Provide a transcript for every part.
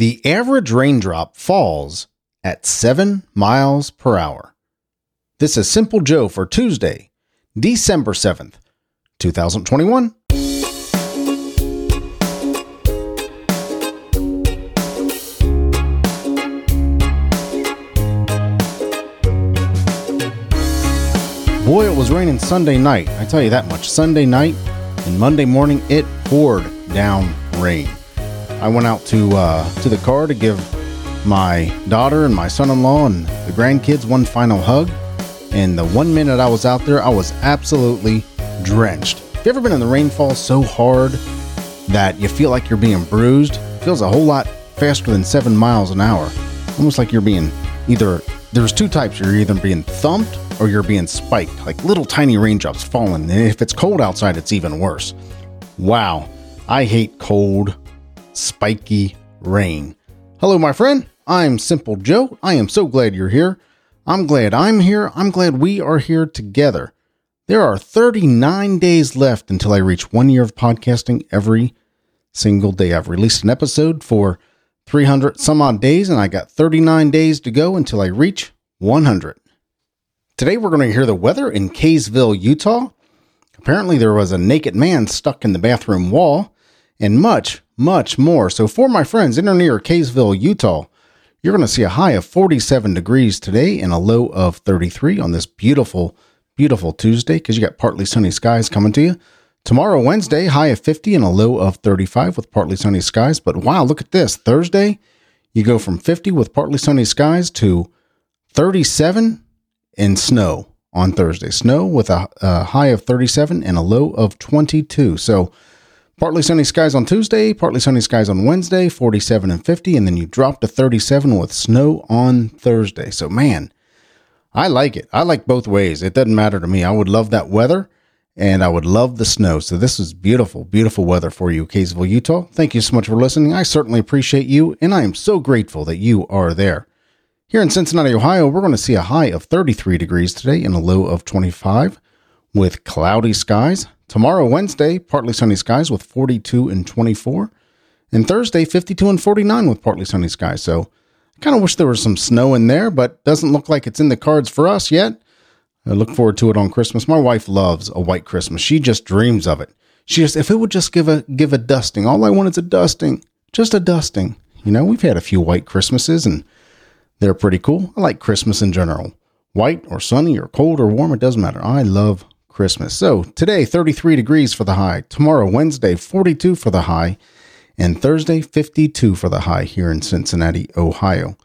The average raindrop falls at 7 miles per hour. This is Simple Joe for Tuesday, December 7th, 2021. Boy, it was raining Sunday night. I tell you that much. Sunday night and Monday morning, it poured down rain. I went out to uh, to the car to give my daughter and my son-in-law and the grandkids one final hug. And the one minute I was out there, I was absolutely drenched. Have you ever been in the rainfall so hard that you feel like you're being bruised? It feels a whole lot faster than seven miles an hour. Almost like you're being either there's two types. You're either being thumped or you're being spiked, like little tiny raindrops falling. And if it's cold outside, it's even worse. Wow, I hate cold, spiky rain. Hello, my friend. I'm Simple Joe. I am so glad you're here. I'm glad I'm here. I'm glad we are here together. There are 39 days left until I reach one year of podcasting every single day. I've released an episode for 300 some odd days, and I got 39 days to go until I reach 100. Today we're going to hear the weather in Kaysville, Utah. Apparently, there was a naked man stuck in the bathroom wall, and much, much more. So, for my friends in or near Kaysville, Utah, you're going to see a high of 47 degrees today and a low of 33 on this beautiful, beautiful Tuesday because you got partly sunny skies coming to you. Tomorrow, Wednesday, high of 50 and a low of 35 with partly sunny skies. But wow, look at this. Thursday, you go from 50 with partly sunny skies to 37 and snow on Thursday. Snow with a, a, high of 37 and a low of 22. So partly sunny skies on Tuesday, partly sunny skies on Wednesday, 47 and 50, and then you drop to 37 with snow on Thursday. So man, I like it. I like both ways. It doesn't matter to me. I would love that weather and I would love the snow. So this is beautiful, beautiful weather for you, Kaysville, Utah. Thank you so much for listening. I certainly appreciate you, and I am so grateful that you are there. Here in Cincinnati, Ohio, we're going to see a high of 33 degrees today and a low of 25 with cloudy skies. Tomorrow, Wednesday, partly sunny skies with 42 and 24. And Thursday, 52 and 49 with partly sunny skies. So I kind of wish there was some snow in there, but doesn't look like it's in the cards for us yet. I look forward to it on Christmas. My wife loves a white Christmas. She just dreams of it. She just, if it would just give a give a dusting, all I want is a dusting, just a dusting. You know, we've had a few white Christmases and they're pretty cool. I like Christmas in general. White or sunny or cold or warm, it doesn't matter. I love Christmas. So today, 33 degrees for the high. Tomorrow, Wednesday, 42 for the high. And Thursday, 52 for the high here in Cincinnati, Ohio.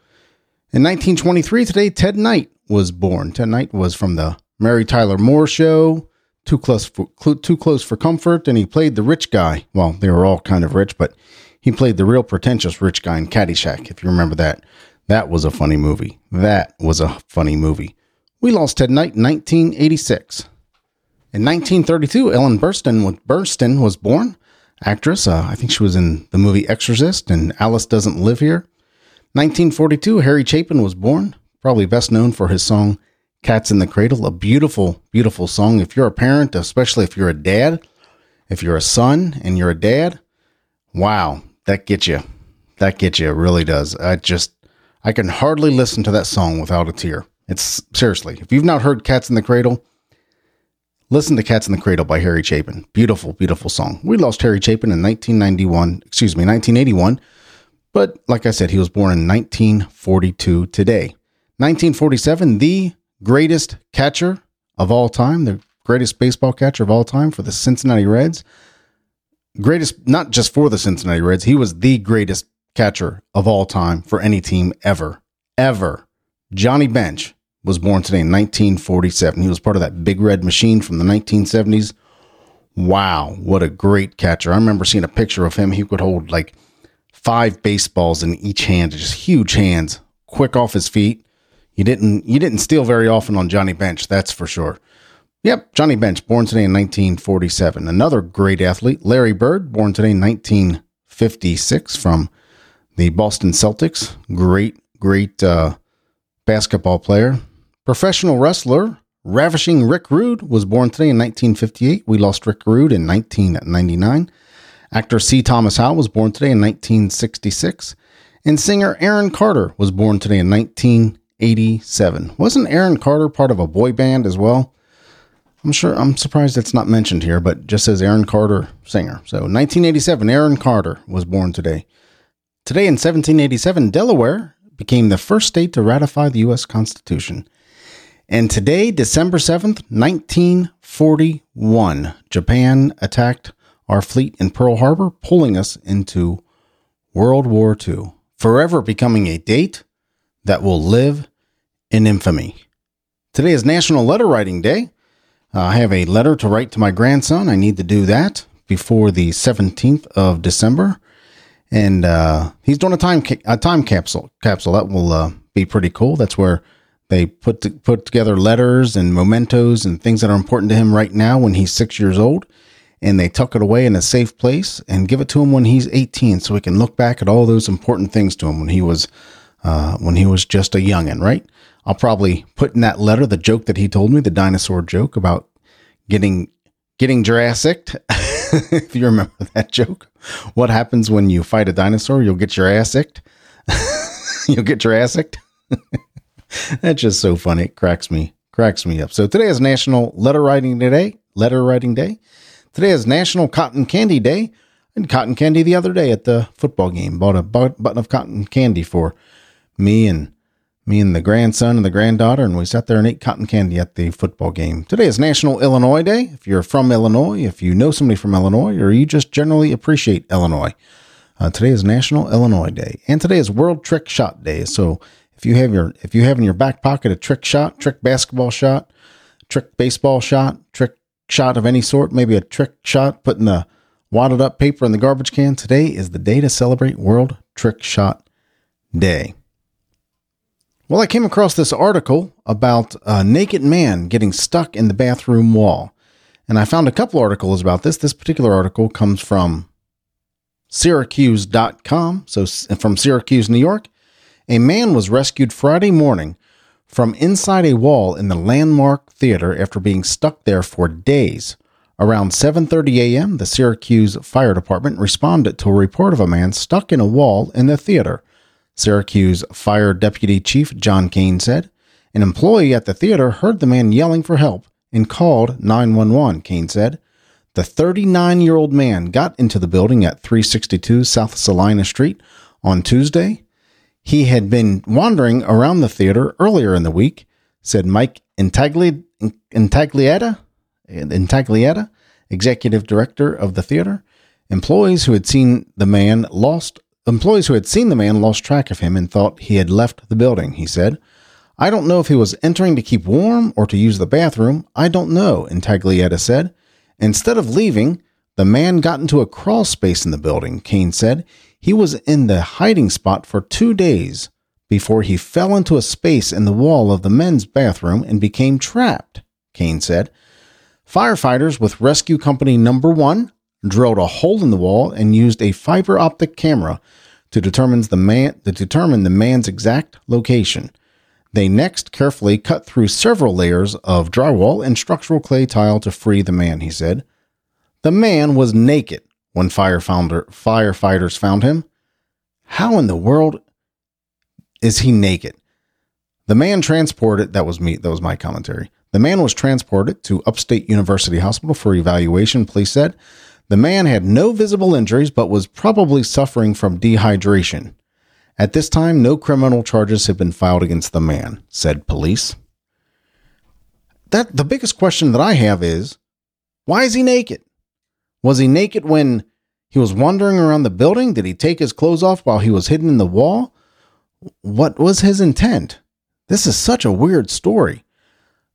In 1923, today, Ted Knight was born. Ted Knight was from the Mary Tyler Moore Show, Too Close for, Too Close for Comfort, and he played the rich guy. Well, they were all kind of rich, but he played the real pretentious rich guy in Caddyshack, if you remember that. That was a funny movie. That was a funny movie. We lost Ted Knight in 1986. In 1932, Ellen Burstyn, Burstyn was born. Actress, uh, I think she was in the movie Exorcist and Alice Doesn't Live Here. 1942, Harry Chapin was born, probably best known for his song Cats in the Cradle, a beautiful, beautiful song. If you're a parent, especially if you're a dad, if you're a son and you're a dad, wow, that gets you. That gets you. It really does. I just, I can hardly listen to that song without a tear. It's seriously, if you've not heard Cats in the Cradle, listen to Cats in the Cradle by Harry Chapin. Beautiful, beautiful song. We lost Harry Chapin in 1991, excuse me, 1981. But like I said, he was born in 1942 today. 1947, the greatest catcher of all time, the greatest baseball catcher of all time for the Cincinnati Reds. Greatest, not just for the Cincinnati Reds, he was the greatest catcher of all time for any team ever, ever. Johnny Bench was born today in 1947. He was part of that big red machine from the 1970s. Wow, what a great catcher. I remember seeing a picture of him. He could hold like five baseballs in each hand, just huge hands, quick off his feet. You didn't you didn't steal very often on Johnny Bench, that's for sure. Yep, Johnny Bench, born today in 1947. Another great athlete, Larry Bird, born today in 1956 from the Boston Celtics. Great, great uh, basketball player. Professional wrestler, Ravishing Rick Rude was born today in 1958. We lost Rick Rude in 1999. Actor C. Thomas Howell was born today in 1966. And singer Aaron Carter was born today in 1987. Wasn't Aaron Carter part of a boy band as well? I'm sure, I'm surprised it's not mentioned here, but just says Aaron Carter, singer. So 1987, Aaron Carter was born today. Today in 1787, Delaware became the first state to ratify the U.S. Constitution. And today, December 7th, 1941, Japan attacked our fleet in Pearl Harbor, pulling us into World War II, forever becoming a date that will live in infamy. Today is National Letter Writing Day. Uh, I have a letter to write to my grandson. I need to do that before the 17th of December. And uh, he's doing a time ca- a time capsule capsule that will uh, be pretty cool. That's where they put to, put together letters and mementos and things that are important to him right now when he's six years old, and they tuck it away in a safe place and give it to him when he's 18, so he can look back at all those important things to him when he was uh, when he was just a youngin', right? I'll probably put in that letter the joke that he told me, the dinosaur joke about getting getting Jurassic. if you remember that joke, what happens when you fight a dinosaur? You'll get your ass. You'll get your. That's just so funny. It cracks me, cracks me up. So today is National Letter Writing Day. Letter Writing Day. Today is National Cotton Candy Day. And cotton candy the other day at the football game. Bought a button of cotton candy for me and me and the grandson and the granddaughter, and we sat there and ate cotton candy at the football game. Today is National Illinois Day. If you're from Illinois, if you know somebody from Illinois, or you just generally appreciate Illinois, uh, today is National Illinois Day, and today is World Trick Shot Day. So if you have your if you have in your back pocket a trick shot, trick basketball shot, trick baseball shot, trick shot of any sort, maybe a trick shot, putting the wadded up paper in the garbage can, today is the day to celebrate World Trick Shot Day. Well, I came across this article about a naked man getting stuck in the bathroom wall. And I found a couple articles about this. This particular article comes from Syracuse.com, so from Syracuse, New York. A man was rescued Friday morning from inside a wall in the Landmark Theater after being stuck there for days. Around 7:30 a.m., the Syracuse Fire Department responded to a report of a man stuck in a wall in the theater. Syracuse Fire Deputy Chief John Kane said. An employee at the theater heard the man yelling for help and called 911, Kane said. The 39 year old man got into the building at 362 South Salina Street on Tuesday. He had been wandering around the theater earlier in the week, said Mike Intagli- Intaglietta, Intaglietta, executive director of the theater. Employees who had seen the man lost Employees who had seen the man lost track of him and thought he had left the building, he said. I don't know if he was entering to keep warm or to use the bathroom. I don't know, Intaglietta said. Instead of leaving, the man got into a crawl space in the building, Kane said. He was in the hiding spot for two days before he fell into a space in the wall of the men's bathroom and became trapped, Kane said. Firefighters with Rescue Company Number One drilled a hole in the wall and used a fiber optic camera to determine the man to determine the man's exact location. They next carefully cut through several layers of drywall and structural clay tile to free the man, he said. The man was naked when firefighters found him. How in the world is he naked? The man transported that was me that was my commentary. The man was transported to Upstate University Hospital for evaluation, police said. The man had no visible injuries but was probably suffering from dehydration. At this time, no criminal charges have been filed against the man, said police. That the biggest question that I have is why is he naked? Was he naked when he was wandering around the building? Did he take his clothes off while he was hidden in the wall? What was his intent? This is such a weird story.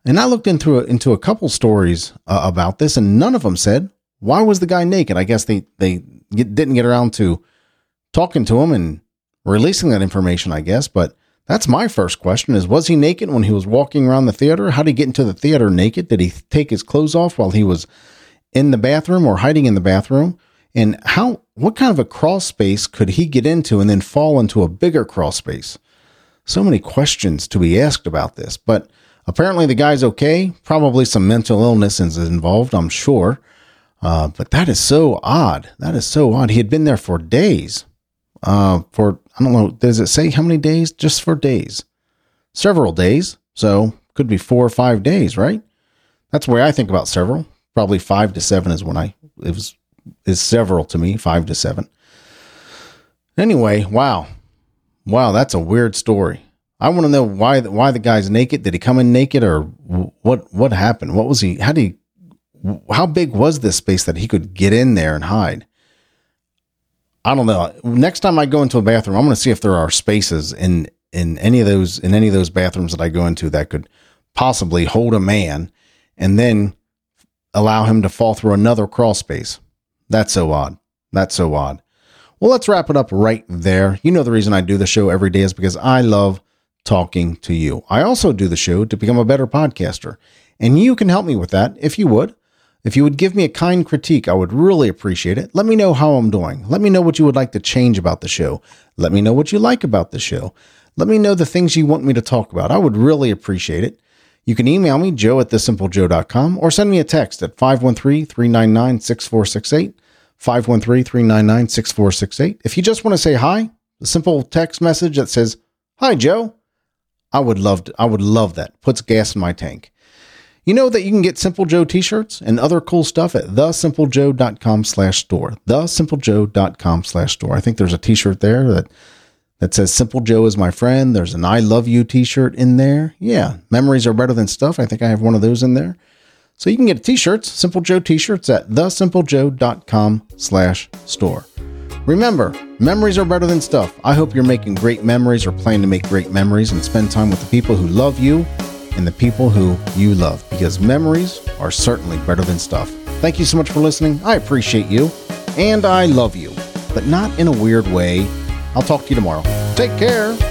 And I looked into a, into a couple stories uh, about this, and none of them said why was the guy naked? I guess they they get, didn't get around to talking to him and releasing that information. I guess, but that's my first question: is was he naked when he was walking around the theater? How did he get into the theater naked? Did he take his clothes off while he was in the bathroom or hiding in the bathroom? And how? What kind of a crawl space could he get into and then fall into a bigger crawl space? So many questions to be asked about this, but apparently the guy's okay. Probably some mental illness is involved, I'm sure. Uh, but that is so odd. That is so odd. He had been there for days. uh, for, I don't know, does it say how many days? Just for days. Several days. So could be four or five days, right? That's the way I think about several. Probably five to seven is when I, it was, is several to me, five to seven. Anyway, wow. Wow, that's a weird story. I want to know why the, why the guy's naked. Did he come in naked or what what happened? What was he how did he how big was this space that he could get in there and hide? I don't know. Next time I go into a bathroom, I'm going to see if there are spaces in in any of those in any of those bathrooms that I go into that could possibly hold a man and then allow him to fall through another crawl space. That's so odd. That's so odd. Well, let's wrap it up right there. You know the reason I do the show every day is because I love talking to you. I also do the show to become a better podcaster, and you can help me with that if you would. If you would give me a kind critique, I would really appreciate it. Let me know how I'm doing. Let me know what you would like to change about the show. Let me know what you like about the show. Let me know the things you want me to talk about. I would really appreciate it. You can email me, joe at thesimplejoe.com, or send me a text at 513 399 6468. 513 399 6468. If you just want to say hi, a simple text message that says, Hi, Joe. I would love to, I would love that. Puts gas in my tank. You know that you can get Simple Joe t-shirts and other cool stuff at thesimplejoe.com slash store. Thesimplejoe.com slash store. I think there's a t-shirt there that that says Simple Joe is my friend. There's an I love you t-shirt in there. Yeah, memories are better than stuff. I think I have one of those in there. So you can get t-shirts, Simple Joe t-shirts at thesimplejoe.com slash store. Remember, memories are better than stuff. I hope you're making great memories or plan to make great memories and spend time with the people who love you and the people who you love because memories are certainly better than stuff. Thank you so much for listening. I appreciate you and I love you, but not in a weird way. I'll talk to you tomorrow. Take care.